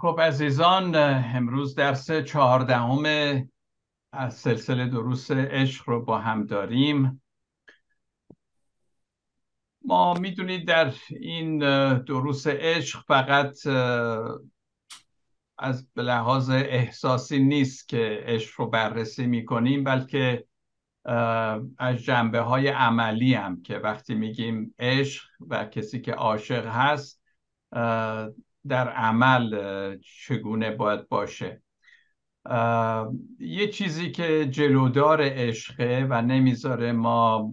خب عزیزان امروز درس چهاردهم از سلسله دروس عشق رو با هم داریم. ما می‌دونید در این دروس عشق فقط از به لحاظ احساسی نیست که عشق رو بررسی می‌کنیم بلکه از جنبه های عملی هم که وقتی میگیم عشق و کسی که عاشق هست در عمل چگونه باید باشه. یه چیزی که جلودار عشقه و نمی‌ذاره ما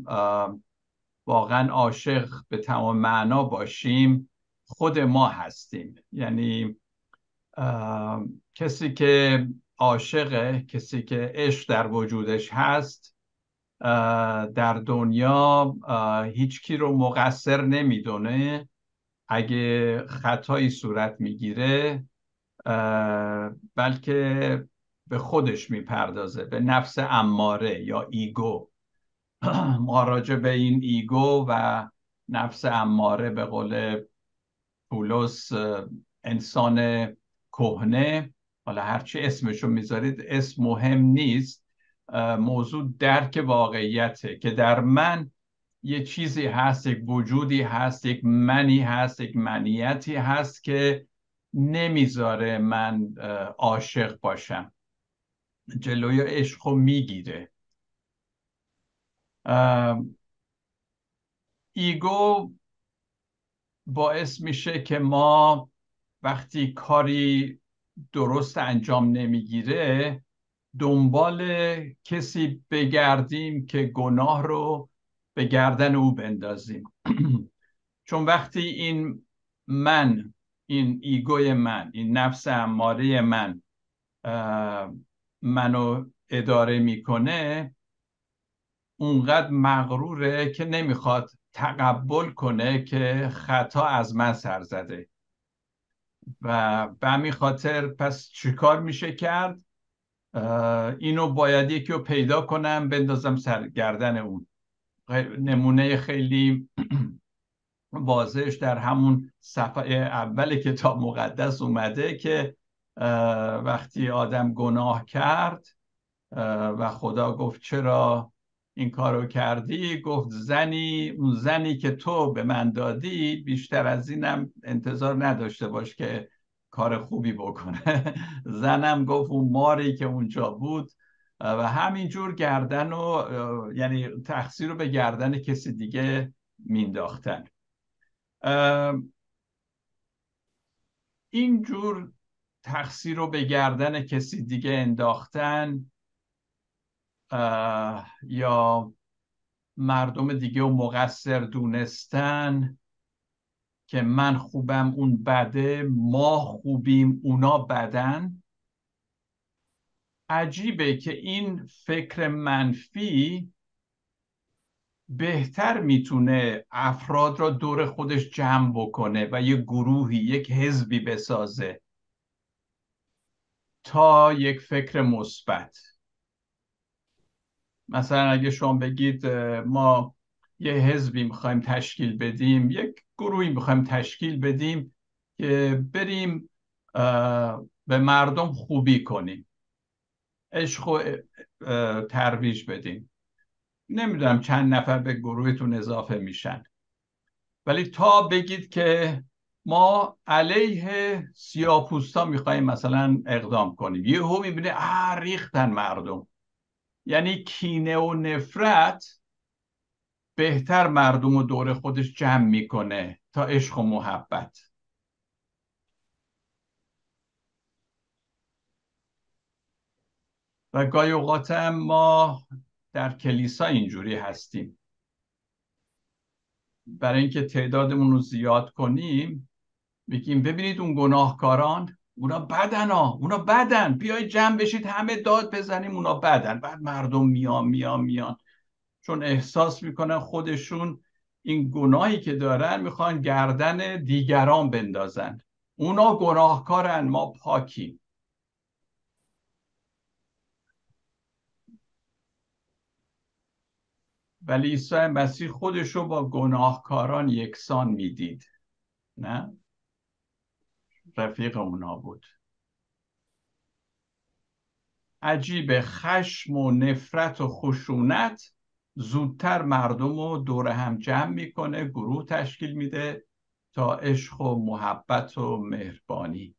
واقعا عاشق به تمام معنا باشیم خود ما هستیم. یعنی کسی که عاشقه کسی که عشق در وجودش هست در دنیا هیچ کی رو مقصر نمی‌دونه. اگه خطایی صورت می‌گیره بلکه به خودش می‌پردازه به نفس اماره یا ego. ما راجع به این ego و نفس اماره به قول پولس انسان کهنه حالا هرچی اسمشو می‌ذارید اسم مهم نیست. موضوع درک واقعیته که در من یه چیزی هست یک وجودی هست یک منی هست یک منیتی هست که نمی‌ذاره من عاشق باشم. جلوی عشق می‌گیره. ایگو باعث میشه که ما وقتی کاری درست انجام نمی‌گیره دنبال کسی بگردیم که گناه رو به گردن او بندازیم. چون وقتی این من این ایگوی من این نفس اماره من منو اداره می‌کنه اونقدر مغروره که نمی‌خواد تقبل کنه که خطا از من سر زده. و به همین خاطر پس چیکار میشه کرد؟ اینو باید یکی رو پیدا کنم بندازم سرگردن اون. نمونه خیلی واضحش در همون صفحه اول کتاب مقدس اومده که وقتی آدم گناه کرد و خدا گفت چرا این کارو کردی؟ گفت زنی اون زنی که تو به من دادی بیشتر از اینم انتظار نداشته باش که کار خوبی بکنه. زنم گفت اون ماری که اونجا بود و همینجور گردن و یعنی تقصیر رو به گردن کسی دیگه مینداختن اینجور تقصیر رو به گردن کسی دیگه انداختن یا مردم دیگه رو مقصر دونستن که من خوبم اون بده ما خوبیم اونا بدن. عجیبه که این فکر منفی بهتر می‌تونه افراد را دور خودش جمع بکنه و یک گروهی یک حزبی بسازه تا یک فکر مثبت. مثلا اگه شما بگید ما یه حزبی می‌خوایم تشکیل بدیم یک گروهی می‌خوایم تشکیل بدیم که بریم به مردم خوبی کنیم. عشق و ترویج بدیم نمی‌دونم چند نفر به گروهتون اضافه میشن. ولی تا بگید که ما علیه سیاپوستا می‌خوایم مثلا اقدام کنیم. یه هو می‌بینه اه ریختن مردم. یعنی کینه و نفرت بهتر مردم و دور خودش جمع می‌کنه تا عشق و محبت. و گاهی اوقات ما در کلیسا اینجوری هستیم. برای اینکه تعدادمون رو زیاد کنیم میگیم ببینید اون گناهکاران اونا بدن ها اونا بدن. بیای جمع بشید همه داد بزنیم اونا بدن. بعد مردم میان میان میان. چون احساس می‌کنن خودشون این گناهی که دارن می‌خوان گردن دیگران بندازن. اونا گناهکارن ما پاکیم. ولی عیسی مسیح خودش رو با گناهکاران یکسان می‌دید. نه؟ رفیق اونا بود. عجیب خشم و نفرت و خشونت. زودتر مردم رو دور هم جمع می‌کنه گروه تشکیل میده تا عشق و محبت و مهربانی.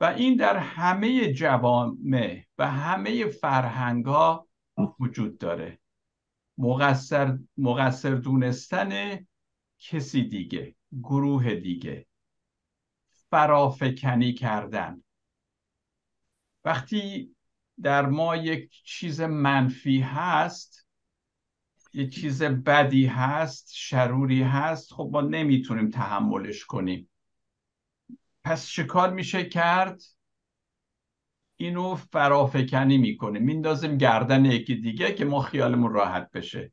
و این در همه جوامع و همه فرهنگ ها وجود داره. مقصر, مقصر دونستن کسی دیگه گروه دیگه. فرافکنی کردن. وقتی در ما یک چیز منفی هست یه چیز بدی هست شروری هست خب ما نمی‌تونیم تحملش کنیم. پس چه میشه کرد؟ اینو فرافکنی می‌کنه. میندازیم گردن یکی دیگه که ما خیالمون راحت بشه.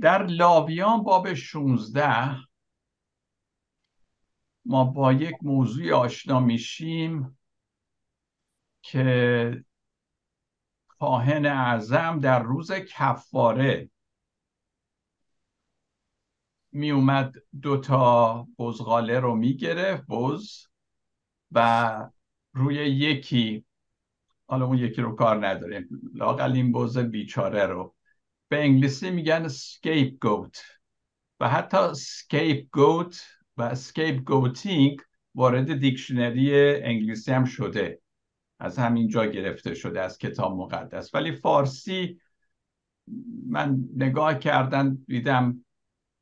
در لاویان باب 16 ما با یک موضوع آشنا میشیم که کاهن اعظم در روز کفاره می اومد دوتا بزغاله رو می‌گرفت. بز و روی یکی حالا اون یکی رو کار نداریم. لاقل این بز بیچاره رو. به انگلیسی میگن scapegoat و حتی scapegoat و scapegoating وارد دیکشنری انگلیسی هم شده. از همین جا گرفته شده از کتاب مقدس. ولی فارسی من نگاه کردن دیدم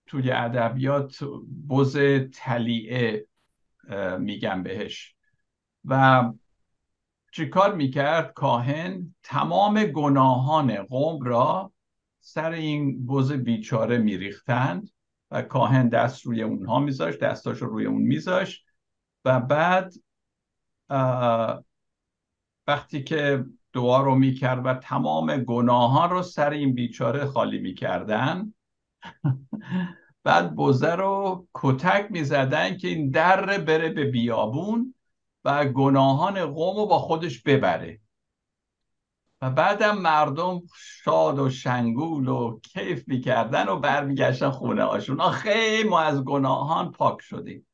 توی ادبیات بز طلیقه میگم بهش. و چیکار می‌کرد؟ کاهن تمام گناهان قوم را سر این بز بیچاره میریختند و کاهن دست روی اونها میذاشت دستاش رو روی اون میذاشت و بعد وقتی که دعا رو می‌کرد و تمام گناهان رو سر این بیچاره خالی می‌کردن بعد بزه رو کتک می‌زدن که این در بره به بیابون و گناهان قوم رو با خودش ببره و بعدم مردم شاد و شنگول و کیف می‌کردن و برمیگشتن خونه هاشون خیلی ما از گناهان پاک شدیم.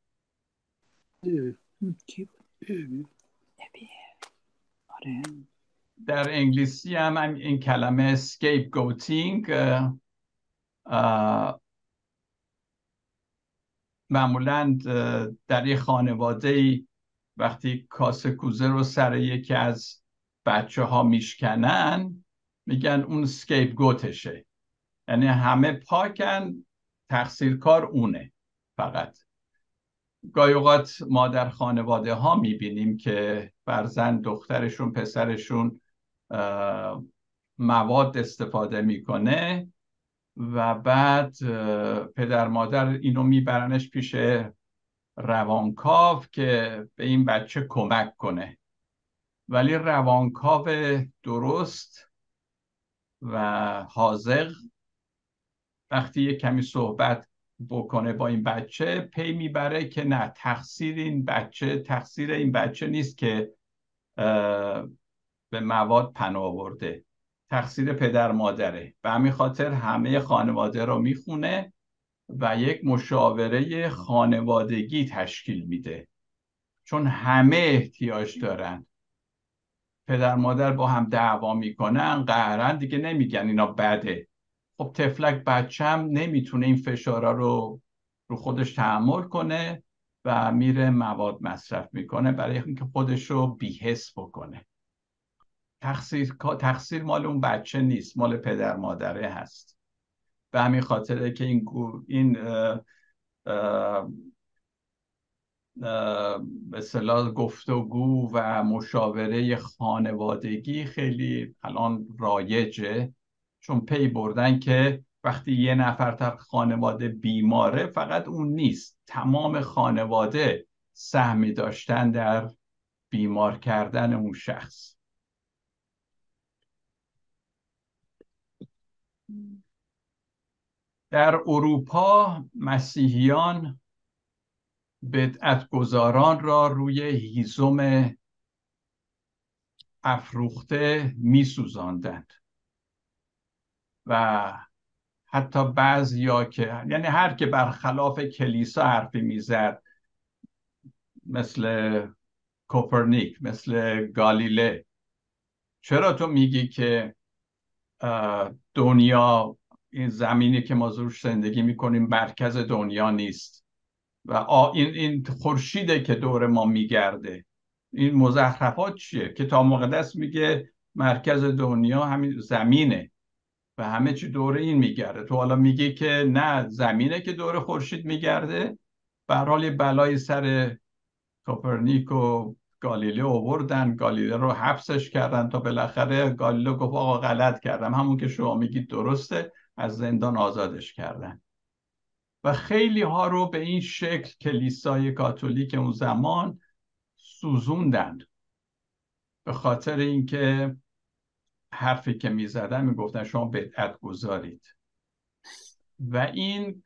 در انگلیسی هم این کلمه scapegoating معمولا در یه خانواده وقتی کاسه کوزه رو سر یکی از بچه ها میشکنن میگن اون سکیپ گوتشه یعنی همه پاکن تقصیرکار اونه فقط. گاهی اوقات ما در خانواده ها می‌بینیم که فرزند دخترشون پسرشون مواد استفاده می‌کنه و بعد پدر مادر اینو میبرنش پیش روانکاو که به این بچه کمک کنه. ولی روانکاو درست و حاضق وقتی یه کمی صحبت بکنه با این بچه پی می‌بره که نه تقصیر این بچه تقصیر این بچه نیست که به مواد پناه آورده. تقصیر پدر مادره. به همین خاطر همه خانواده رو می‌خونه. و یک مشاوره خانوادگی تشکیل میده. چون همه احتیاج دارن. پدر مادر با هم دعوا می‌کنن قهرن دیگه نمیگن اینا بده. خب تفلک بچم نمی‌تونه این فشارا رو رو خودش تحمل کنه و میره مواد مصرف می‌کنه برای اینکه خودش رو بیهس بکنه. تقصیر, تقصیر مال اون بچه نیست مال پدر مادره هست. به همین خاطره که این, این به صلاح گفتگو و مشاوره خانوادگی خیلی الان رایجه. چون پی بردن که وقتی یه نفر در خانواده بیماره فقط اون نیست. تمام خانواده سهمی داشتن در بیمار کردن اون شخص. در اروپا مسیحیان بدعت گذاران را روی هیزم افروخته می سوزاندند و حتی یا که یعنی هر که برخلاف کلیسا حرفی می‌زد مثل کوپرنیک مثل گالیله چرا تو میگی که دنیا این زمینی که ما زورش زندگی می‌کنیم مرکز دنیا نیست. و این این خورشیده که دور ما میگرده. این مزخرفات چیه؟ کتاب مقدس میگه مرکز دنیا همین زمینه. و همه چی دور این میگرده. تو حالا میگی که نه زمینه که دور خورشید میگرده. به حال بلای سر کوپرنیک و گالیله آوردن. گالیله رو حبسش کردن تا بالاخره گالیله گفت آقا غلط کردم. همون که شما میگید درسته. از زندان آزادش کردن. و خیلی ها رو به این شکل کلیسای کاتولیک اون زمان سوزوندن. به خاطر اینکه حرفی که می‌زدن می‌گفتن شما بدعت گذارید. و این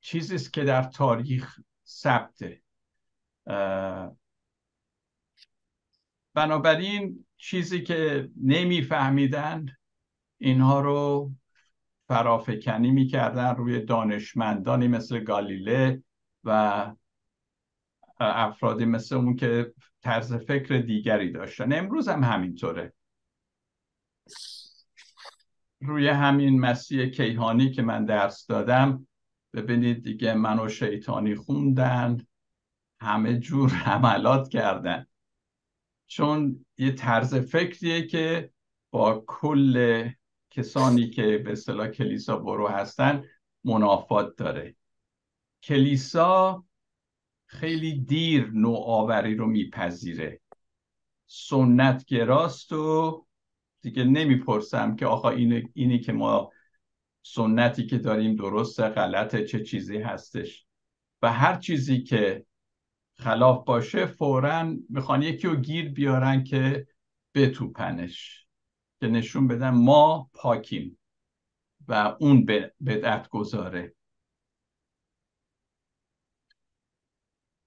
چیزی است که در تاریخ ثبته. بنابراین چیزی که نمیفهمیدن اینها رو فرافکنی می‌کردن روی دانشمندانی مثل گالیله و افرادی مثل اون که طرز فکر دیگری داشتن. امروز هم همینطوره. روی همین مسیح کیهانی که من درس دادم ببینید دیگه منو شیطانی خوندن همه جور عملات کردن. چون یه طرز فکریه که با کل کسانی که به اصطلاح کلیسا برو هستن منافات داره. کلیسا خیلی دیر نوآوری رو میپذیره. سنت گراست و دیگه نمی‌پرسم که آقا اینی, اینی که ما سنتی که داریم درسته غلطه چه چیزی هستش. و هر چیزی که خلاف باشه فورا می‌خوان یکی رو گیر بیارن که بتوپنش. که نشون بدن ما پاکیم و اون بدعت گذاره.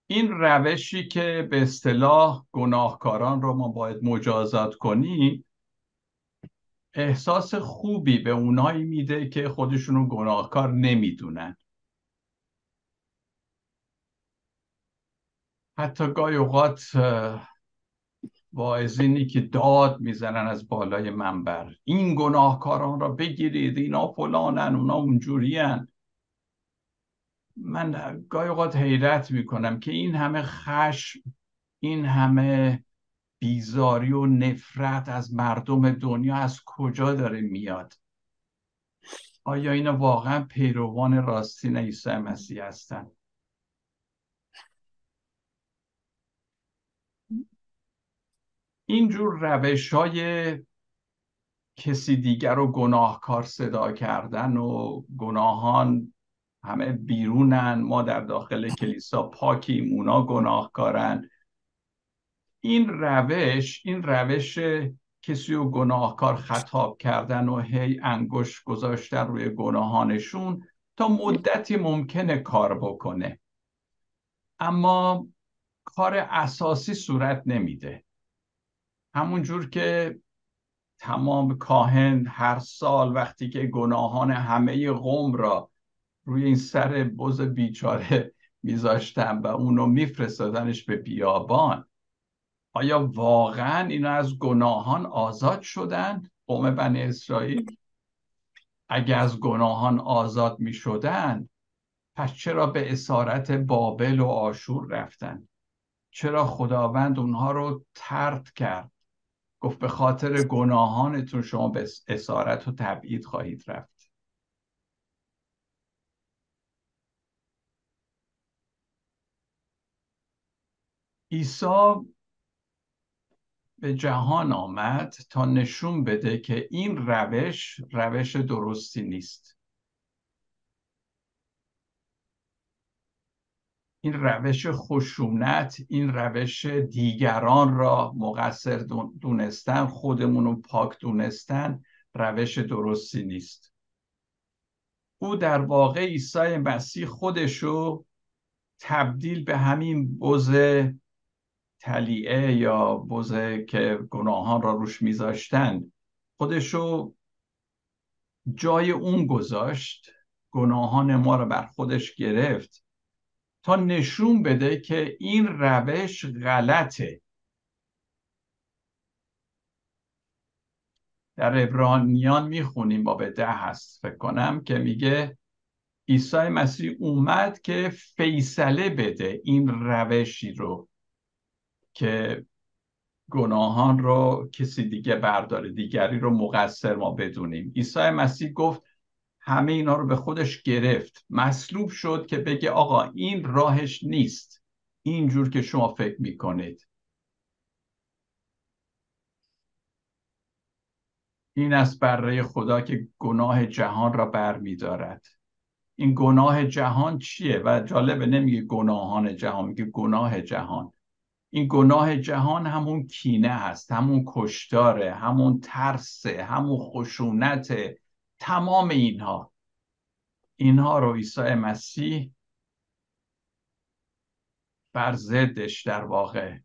این روشی که به اصطلاح گناهکاران رو ما باید مجازات کنیم احساس خوبی به اونایی میده که خودشون رو گناهکار نمی‌دونن. حتی گاهی اوقات واعظینی که داد می‌زنن از بالای منبر. این گناهکاران را بگیرید اینا فلانن اونا اونجورین. من گاهی اوقات حیرت می‌کنم که این همه خشم این همه بیزاری و نفرت از مردم دنیا از کجا داره میاد؟ آیا اینا واقعا پیروان راستین عیسی مسیح هستن؟ اینجور روش های کسی دیگر رو گناهکار صدا کردن و گناهان همه بیرونن ما در داخل کلیسا پاکیم اونا گناهکارن. این روش این روش کسی رو گناهکار خطاب کردن و هی انگشت گذاشتن روی گناهانشون تا مدتی ممکنه کار بکنه. اما کار اساسی صورت نمیده. همون جور که تمام کاهن هر سال وقتی که گناهان همه قوم را روی این سر بز بیچاره میذاشتن و اونو میفرستادنش به بیابان آیا واقعا اینا از گناهان آزاد شدن؟ قوم بنی اسرائیل اگر از گناهان آزاد می شدن پس چرا به اسارت بابل و آشور رفتن؟ چرا خداوند اونها رو ترد کرد؟ گفت به خاطر گناهانتون شما به اسارت و تبعید خواهید رفت. عیسی به جهان آمد تا نشون بده که این روش روش درستی نیست. این روش خشونت این روش دیگران را مقصر دونستن خودمون رو پاک دونستن روش درستی نیست. او در واقع عیسی مسیح خودشو تبدیل به همین بز تلیعه یا بزه که گناهان را روش میذاشتن خودشو جای اون گذاشت گناهان ما را بر خودش گرفت. تا نشون بده که این روش غلطه. در ابرانیان می‌خونیم باب ده هست. فکر کنم که میگه عیسی مسیح اومد که فیصله بده این روشی رو که گناهان رو کسی دیگه برداره دیگری رو مقصر ما بدونیم. عیسی مسیح گفت همه اینا رو به خودش گرفت. مصلوب شد که بگه آقا این راهش نیست. اینجور که شما فکر می‌کنید. این است برای خدا که گناه جهان را بر میدارد این گناه جهان چیه؟ و جالبه نمیگه گناهان جهان میگه گناه جهان. این گناه جهان همون کینه هست همون کشتاره همون ترسه همون خشونت تمام اینها. اینها رو عیسی مسیح بر ضدش در واقع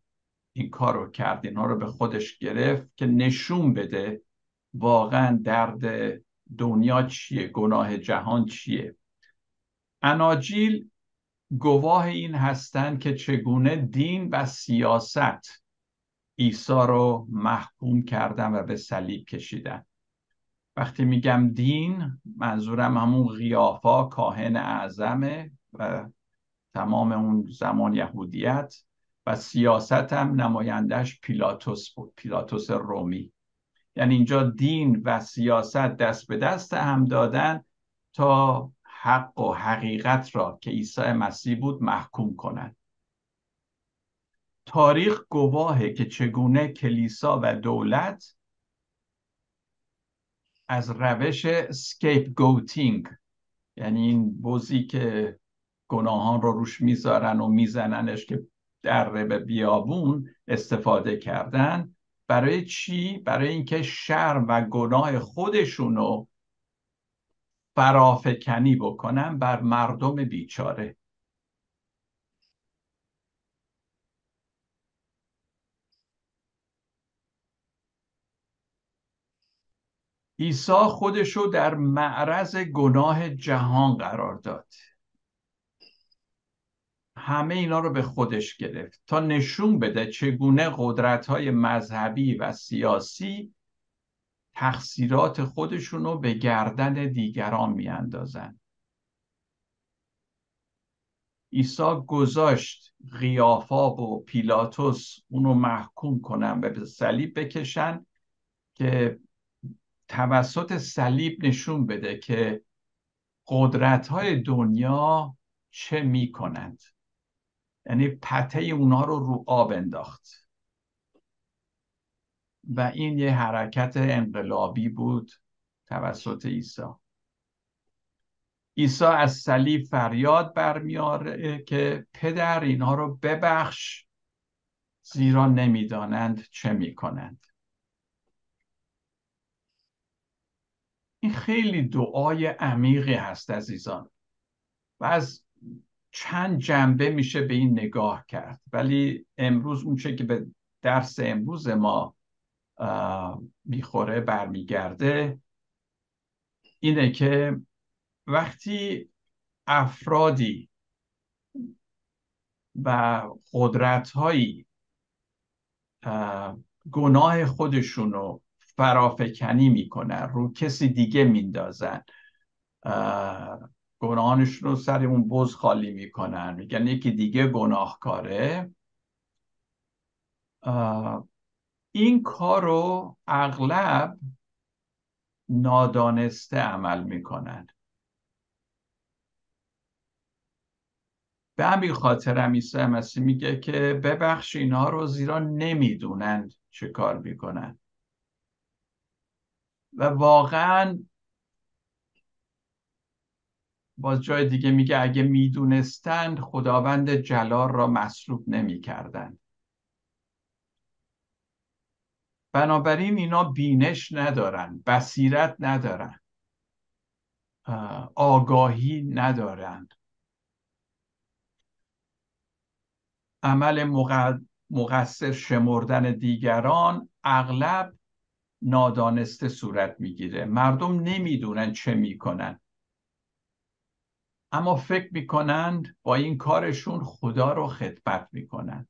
این کار رو کرد. اینها رو به خودش گرفت که نشون بده واقعا درد دنیا چیه گناه جهان چیه. اناجیل گواه این هستند که چگونه دین و سیاست عیسی رو محکوم کردن و به صلیب کشیدن. وقتی میگم دین منظورم همون غیافا کاهن اعظمه و تمام اون زمان یهودیت و سیاست هم نمایندش پیلاتوس بود پیلاتوس رومی. یعنی اینجا دین و سیاست دست به دست هم دادن تا حق و حقیقت را که عیسی مسیح بود محکوم کنند. تاریخ گواهه که چگونه کلیسا و دولت از روش scapegoating یعنی این بزی که گناهان رو روش می‌ذارن و میزننش که در به بیابون استفاده کردن برای چی؟ برای اینکه شرم و گناه خودشونو فرافکنی بکنن بر مردم بیچاره عیسی خودشو در معرض گناه جهان قرار داد. همه اینا رو به خودش گرفت تا نشون بده چگونه قدرت های مذهبی و سیاسی تقصیرات خودشون رو به گردن دیگران میاندازن. عیسی گذاشت غیافا و پیلاتوس اونو محکوم کنن به صلیب بکشن که توسط صلیب نشون بده که قدرت های دنیا چه می‌کنند. یعنی پته اونا رو رو آب انداخت. و این یه حرکت انقلابی بود توسط عیسی. عیسی از صلیب فریاد برمیاره که پدر اینها رو ببخش زیرا نمی‌دانند چه می‌کنند. این خیلی دعای عمیقی هست عزیزان. و از چند جنبه میشه به این نگاه کرد. ولی امروز اون چه که به درس امروز ما می‌خوره برمیگرده اینه که وقتی افرادی و قدرت هایی گناه خودشون رو فرافکنی می‌کنن رو کسی دیگه میندازن. گناهانشون رو سر اون بز خالی می‌کنن. میگن یکی دیگه گناهکاره. این کار رو اغلب نادانسته عمل می‌کنن. به همین خاطر هم عیسی مسیح میگه که ببخش اینها رو زیرا نمی‌دونند چه کار می‌کنن. و واقعا باز جای دیگه میگه اگه می‌دونستند خداوند جلال را مصلوب نمی‌کردند بنابراین اینا بینش ندارن بصیرت ندارن. آگاهی ندارند عمل مقصر شمردن دیگران اغلب نادانسته صورت می‌گیره. مردم نمی‌دونن چه می‌کنن. اما فکر می‌کنند با این کارشون خدا رو خدمت می‌کنن.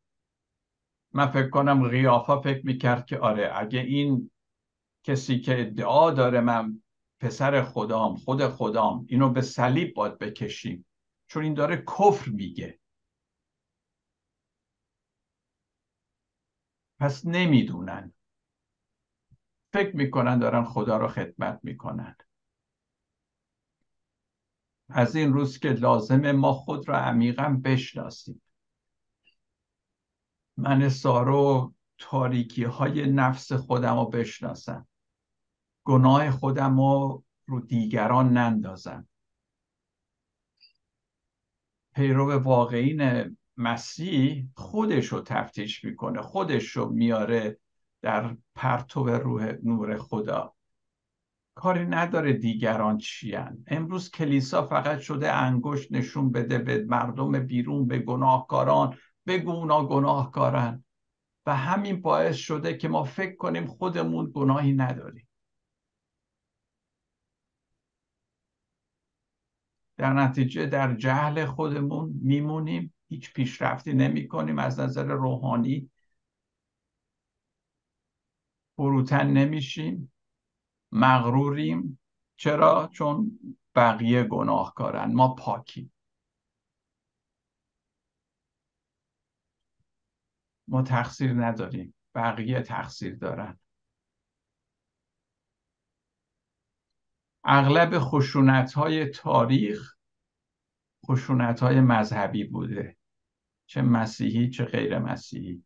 من فکر کنم غیافا فکر می‌کرد که آره اگه این کسی که ادعا داره من پسر خدام خود خدام اینو به صلیب باید بکشیم. چون این داره کفر میگه. پس نمی‌دونن. فکر می‌کنن دارن خدا رو خدمت می‌کنن. از این روز که لازمه ما خود را عمیقا بشناسیم. من سارو تاریکی های نفس خودم رو بشناسم. گناه خودم رو رو دیگران نندازم. پیرو واقعین مسیح خودش رو تفتیش می‌کنه خودش رو میاره در پرتو روح نور خدا. کاری نداره دیگران چیان. امروز کلیسا فقط شده انگشت نشون بده به مردم بیرون به گناهکاران. بگو اونا گناهکارن. و همین باعث شده که ما فکر کنیم خودمون گناهی نداریم. در نتیجه در جهل خودمون میمونیم. هیچ پیشرفتی نمی کنیم از نظر روحانی فروتن نمیشیم مغروریم. چرا؟ چون بقیه گناهکارن. ما پاکیم. ما تقصیر نداریم. بقیه تقصیر دارن. اغلب خشونت های تاریخ خشونت های مذهبی بوده. چه مسیحی چه غیر مسیحی.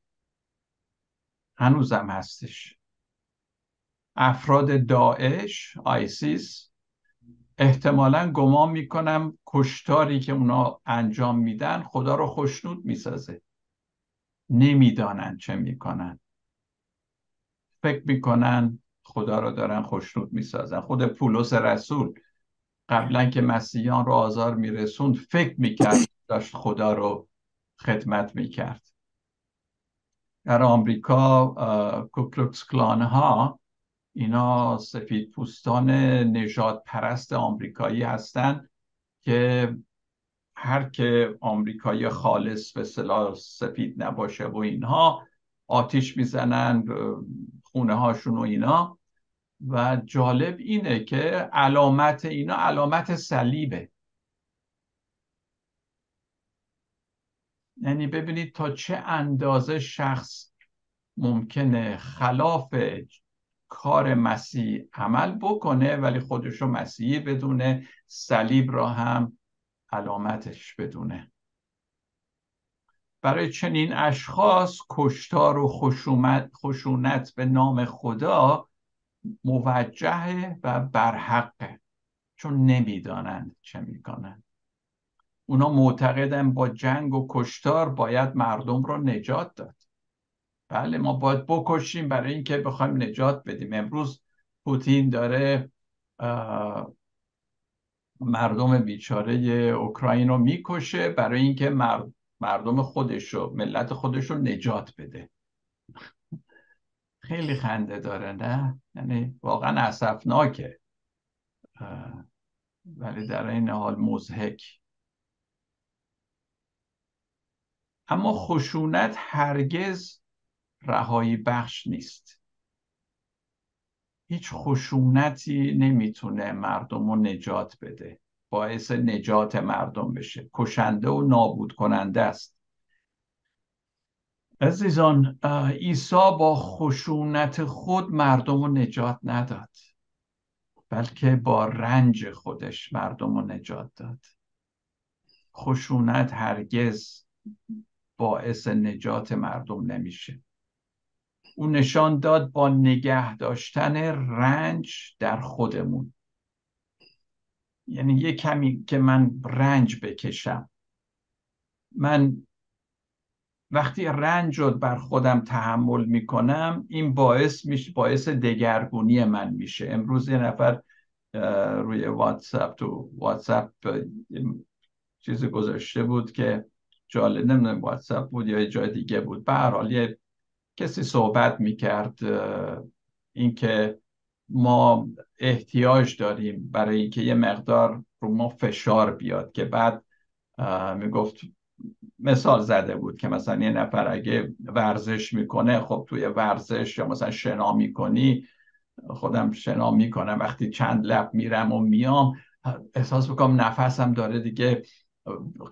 هنوزم هستش. افراد داعش آیسیس احتمالا گمان می‌کنم کشتاری که اونا انجام میدن خدا رو خوشنود می‌سازه. نمی‌دانن چه می‌کنن. فکر می‌کنن خدا رو دارن خوشنود می‌سازن. خود پولس رسول قبلا که مسیحیان رو آزار میرسوند فکر می‌کرد داشت خدا رو خدمت می‌کرد. در آمریکا کوکلوکس کلان ها اینا سفید پوستان نجات پرست آمریکایی هستند که هر که آمریکایی خالص به صلاح سفید نباشه و اینها آتیش می‌زنن خونه هاشون و اینا. و جالب اینه که علامت اینا علامت صلیبه. یعنی ببینید تا چه اندازه شخص ممکنه خلاف کار مسیح عمل بکنه ولی خودشو مسیحی بدونه صلیب را هم علامتش بدونه. برای چنین اشخاص کشتار و خشونت به نام خدا موجهه و برحقه چون نمی‌دانند چه می‌کنند. اونا معتقدن با جنگ و کشتار باید مردم رو نجات داد. بله ما باید بکشیم برای اینکه بخوایم نجات بدیم. امروز پوتین داره مردم بیچاره اوکراین رو می‌کشه برای اینکه مردم خودش رو ملت خودش رو نجات بده. خیلی خنده داره نه؟ یعنی واقعا اسفناکه. ولی در این حال مزهک اما خشونت هرگز رهایی بخش نیست. هیچ خشونتی نمی‌تونه مردم رو نجات بده. باعث نجات مردم بشه. کشنده و نابود کننده است. عزیزان عیسی با خشونت خود مردم رو نجات نداد بلکه با رنج خودش مردم رو نجات داد. خشونت هرگز باعث نجات مردم نمیشه. او نشان داد با نگه داشتن رنج در خودمون. یعنی یه کمی که من رنج بکشم. من وقتی رنج رو بر خودم تحمل می‌کنم این باعث میشه باعث دگرگونی من میشه. امروز یه نفر روی واتساپ تو واتساپ چیزی گذاشته بود که جالب نمی‌دونم واتساپ بود یا جای دیگه بود. به هر حال یه کسی صحبت می‌کرد اینکه ما احتیاج داریم برای اینکه یه مقدار رو ما فشار بیاد که بعد می‌گفت مثال زده بود که مثلا یه نفر اگه ورزش می‌کنه خب توی ورزش یا مثلا شنا می‌کنی خودم شنا می‌کنم وقتی چند لب میرم و میام احساس بکنم نفسم داره دیگه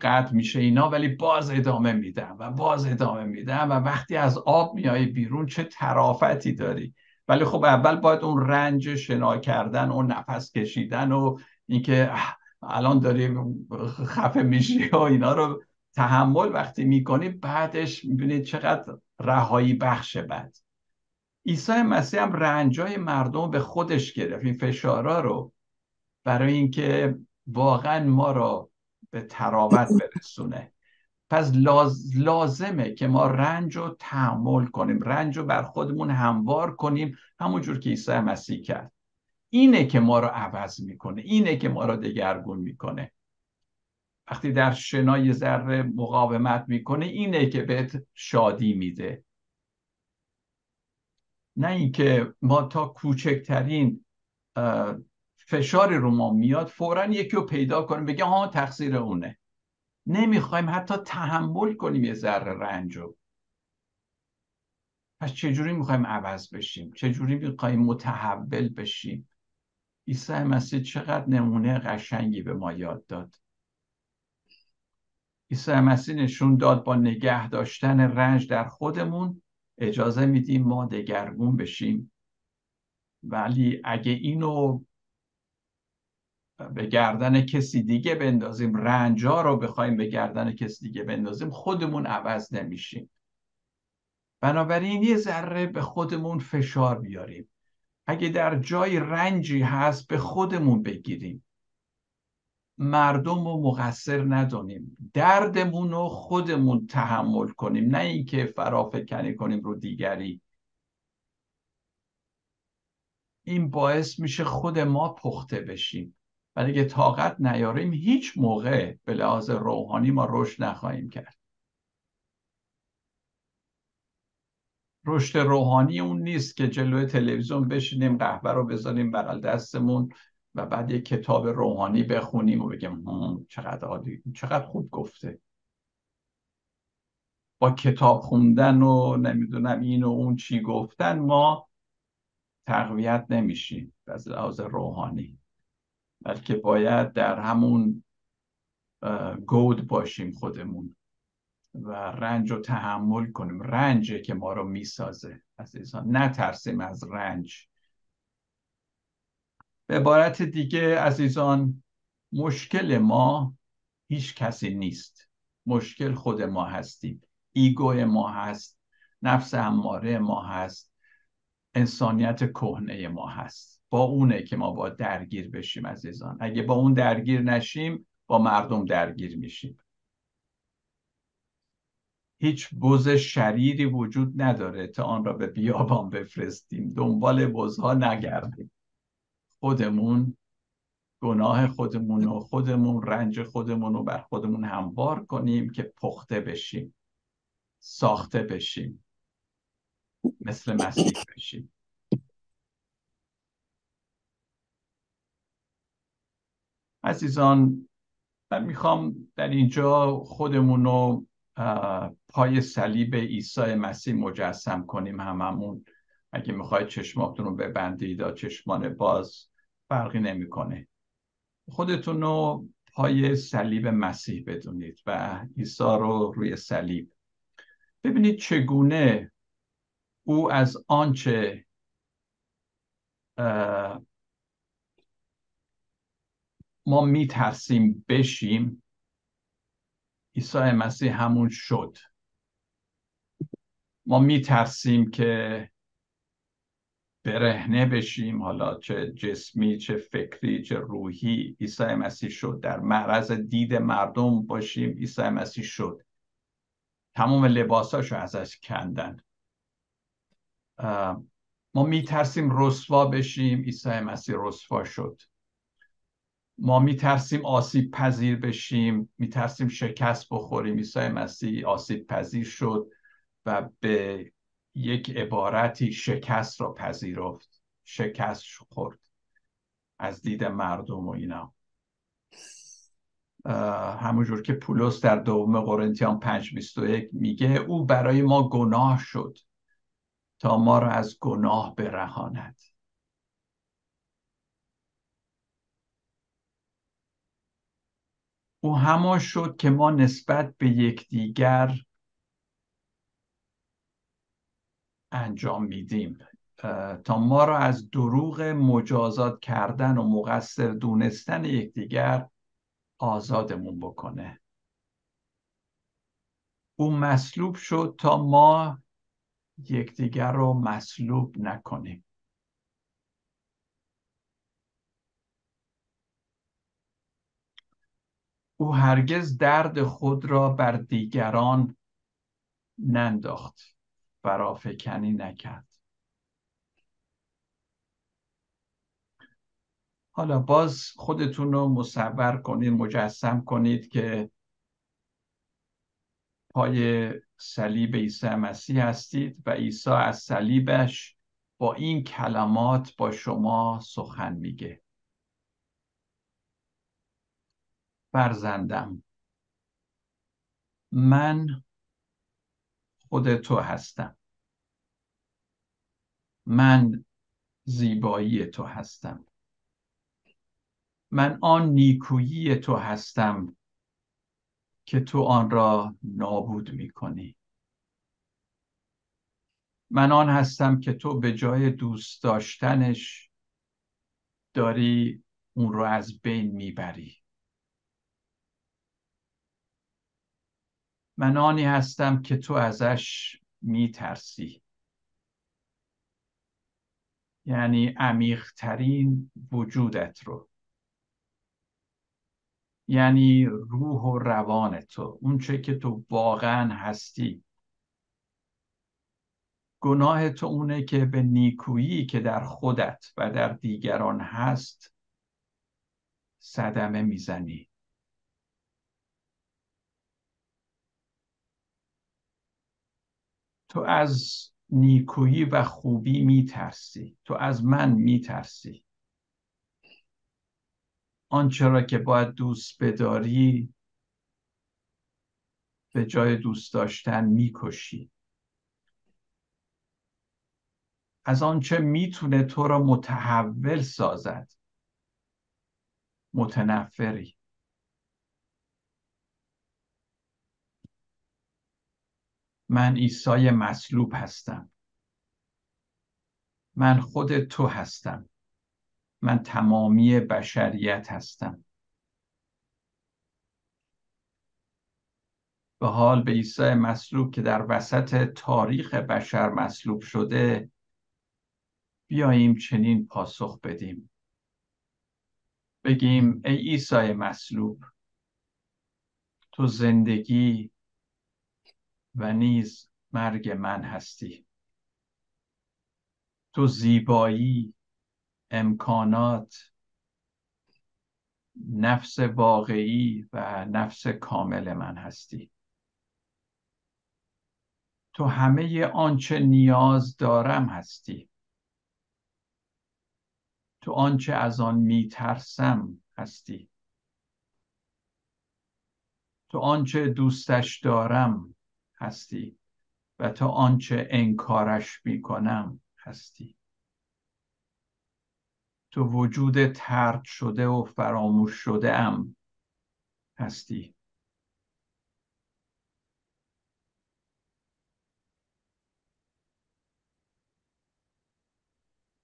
قطع میشه اینا ولی باز ادامه میدم و باز ادامه میدم و وقتی از آب میای بیرون چه ترافتی داری؟ ولی خب اول باید اون رنج شنا کردن و نفس کشیدن و اینکه الان داری خفه میشی و اینا رو تحمل وقتی می‌کنی بعدش می‌بینید چقدر رهایی بخشه بعد. عیسی مسیح هم رنجای مردم به خودش گرفت این فشارا رو برای اینکه واقعا ما رو به تراوت برسونه. پس لازمه که ما رنج رو تحمل کنیم. رنج رو بر خودمون هموار کنیم. همونجور که عیسی مسیح کرد. اینه که ما رو عوض می‌کنه. اینه که ما رو دگرگون می‌کنه. وقتی در شنای ذره مقاومت می‌کنه اینه که بهت شادی میده. نه اینکه ما تا کوچکترین فشاری رو ما میاد فورا یکی رو پیدا کنیم بگه ها تقصیر اونه. نمی‌خوایم حتی تحمل کنیم یه ذره رنج رو. پس چجوری می‌خوایم عوض بشیم؟ چجوری می‌خوایم متحول بشیم؟ عیسی مسیح چقدر نمونه قشنگی به ما یاد داد. عیسی مسیح نشون داد با نگه داشتن رنج در خودمون اجازه میدیم ما دگرگون بشیم. ولی اگه اینو به گردن کسی دیگه بندازیم. رنجا رو بخوایم به گردن کسی دیگه بندازیم خودمون عوض نمیشیم. بنابراین یه ذره به خودمون فشار بیاریم. اگه در جای رنجی هست به خودمون بگیریم. مردم رو مقصر ندانیم. دردمون رو خودمون تحمل کنیم. نه اینکه فرافکنی کنیم رو دیگری. این باعث میشه خود ما پخته بشیم. ولی اگه طاقت نیاریم هیچ موقع به لحاظ روحانی ما رشد نخواهیم کرد. رشد روحانی اون نیست که جلوی تلویزیون بشینیم قهوه رو بذاریم بغل دستمون و بعد یک کتاب روحانی بخونیم و بگیم چقدر عالی چقدر خوب گفته. با کتاب خوندن و نمی‌دونم این و اون چی گفتن ما تقویت نمیشیم از لحاظ روحانی. بلکه باید در همون گود باشیم خودمون و رنج رو تحمل کنیم. رنجه که ما رو می‌سازه عزیزان. نترسیم از رنج. به عبارت دیگه عزیزان مشکل ما هیچ کسی نیست. مشکل خود ما هستیم. ایگو ما هست. نفس اماره ما هست. انسانیت کهنه ما هست. با اونه که ما با درگیر بشیم عزیزان. اگه با اون درگیر نشیم با مردم درگیر میشیم. هیچ بز شریری وجود نداره تا آن را به بیابان بفرستیم. دنبال بزها نگردیم. خودمون گناه خودمون و خودمون رنج خودمون رو بر خودمون هموار کنیم که پخته بشیم ساخته بشیم مثل مسیح بشیم. عزیزان من می‌خوام در اینجا خودمون رو پای صلیب عیسی مسیح مجسم کنیم هممون. اگه می‌خواید چشماتون رو ببندید یا چشمان باز فرقی نمی‌کنه. خودتون رو پای صلیب مسیح بدونید و عیسی رو روی صلیب. ببینید چگونه او از آنچه ما میترسیم بشیم. عیسی مسیح همون شد. ما میترسیم که برهنه بشیم. حالا چه جسمی چه فکری چه روحی عیسی مسیح شد. در معرض دید مردم باشیم عیسی مسیح شد. تمام لباساشو ازش کندن. ما میترسیم رسوا بشیم. عیسی مسیح رسوا شد. ما میترسیم آسیب پذیر بشیم میترسیم شکست بخوریم. عیسی مسیح آسیب پذیر شد و به یک عبارتی شکست را پذیرفت. شکست خورد از دید مردم و اینا. همونجور که پولس در دوم قرنتیان 521 میگه او برای ما گناه شد تا ما را از گناه برهاند. او همان شد که ما نسبت به یکدیگر انجام میدیم. تا ما را از دروغ مجازات کردن و مقصر دونستن یکدیگر آزادمون بکنه. او مصلوب شد تا ما یکدیگر رو مصلوب نکنیم. او هرگز درد خود را بر دیگران ننداخت. فرافکنی نکرد. حالا باز خودتون رو مصور کنید مجسم کنید که پای صلیب عیسی مسیح هستید و عیسی از صلیبش با این کلمات با شما سخن میگه. فرزندم. من خود تو هستم. من زیبایی تو هستم. من آن نیکویی تو هستم که تو آن را نابود می کنی من آن هستم که تو به جای دوست داشتنش داری اون رو از بین می‌بری. من آنی هستم که تو ازش میترسی. یعنی عمیقترین وجودت رو. یعنی روح و روان تو اون چه که تو واقعا هستی. گناه تو اونه که به نیکویی که در خودت و در دیگران هست صدمه می‌زنی. تو از نیکویی و خوبی میترسی. تو از من میترسی. آنچه را که باید دوست بداری به جای دوست داشتن می‌کشی. از آنچه می‌تونه تو را متحول سازد. متنفری. من عیسی مصلوب هستم. من خود تو هستم. من تمامی بشریت هستم. به حال به عیسی مصلوب که در وسط تاریخ بشر مصلوب شده بیاییم چنین پاسخ بدیم. بگیم ای عیسی مصلوب تو زندگی و نیز مرگ من هستی. تو زیبایی امکانات نفس واقعی و نفس کامل من هستی. تو همه آنچه نیاز دارم هستی. تو آنچه از آن میترسم هستی. تو آنچه دوستش دارم. هستی و تا آنچه انکارش می‌کنم هستی. تو وجود ترد شده و فراموش شده ام هستی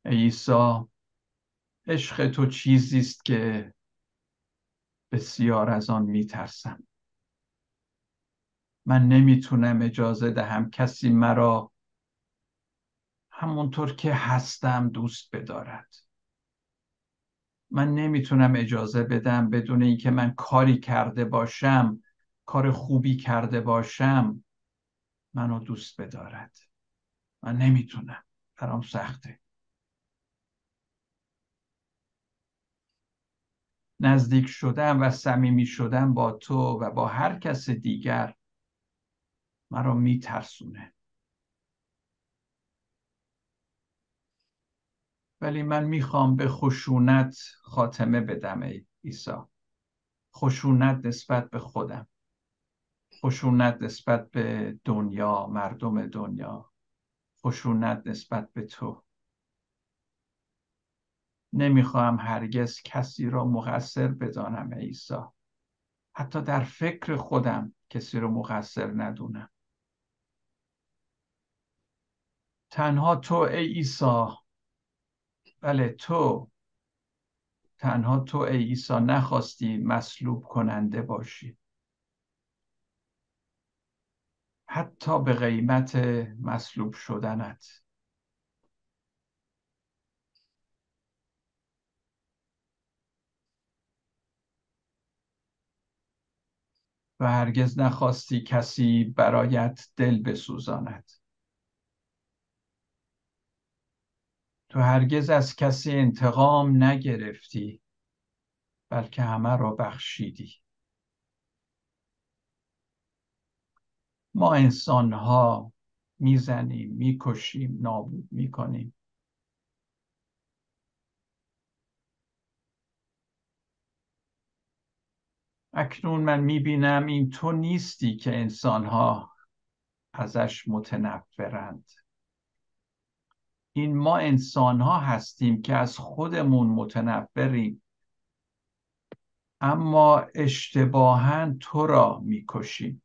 عیسی عشق تو چیزی است که بسیار از آن میترسم. من نمی‌تونم اجازه دهم کسی مرا همونطور که هستم دوست بدارد. من نمی‌تونم اجازه بدم بدون اینکه من کاری کرده باشم کار خوبی کرده باشم منو دوست بدارد. من نمی‌تونم برام سخته. نزدیک شدم و صمیمی شدم با تو و با هر کس دیگر. مرا میترسونه. ولی من می‌خوام به خشونت خاتمه بدم ای عیسی. خشونت نسبت به خودم. خشونت نسبت به دنیا مردم دنیا. خشونت نسبت به تو. نمی‌خواهم هرگز کسی را مقصر بدانم عیسی. حتی در فکر خودم کسی رو مقصر ندونم. تنها تو ای عیسی. بله تو. تنها تو ای عیسی. نخواستی مصلوب کننده باشی. حتی به قیمت مصلوب شدنت. و هرگز نخواستی کسی برایت دل بسوزاند. تو هرگز از کسی انتقام نگرفتی بلکه همه را بخشیدی. ما انسان ها می‌زنیم می‌کشیم نابود می‌کنیم. اکنون من می‌بینم این تو نیستی که انسان ها ازش متنفرند. این ما انسان ها هستیم که از خودمون متنفریم. اما اشتباها تو را می‌کشیم.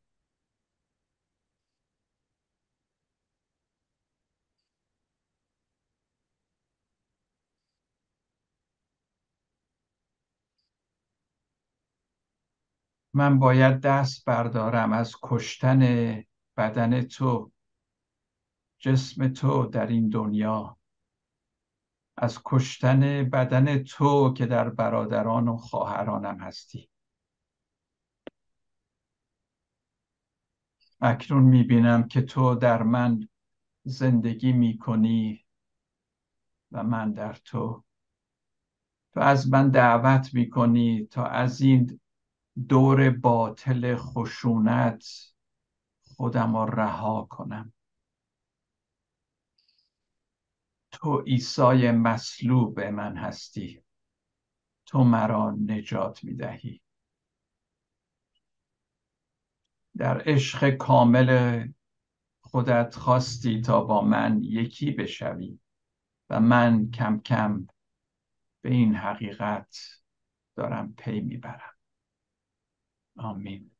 من باید دست بردارم از کشتن بدن تو. جسم تو در این دنیا. از کشتن بدن تو که در برادران و خواهرانم هستی. اکنون می‌بینم که تو در من زندگی می‌کنی و من در تو. تو از من دعوت می‌کنی تا از این دور باطل خشونت خودم رها کنم. تو عیسی مصلوب من هستی. تو مرا نجات می‌دهی. در عشق کامل خودت خواستی تا با من یکی بشوی و من کم کم به این حقیقت دارم پی می‌برم. آمین.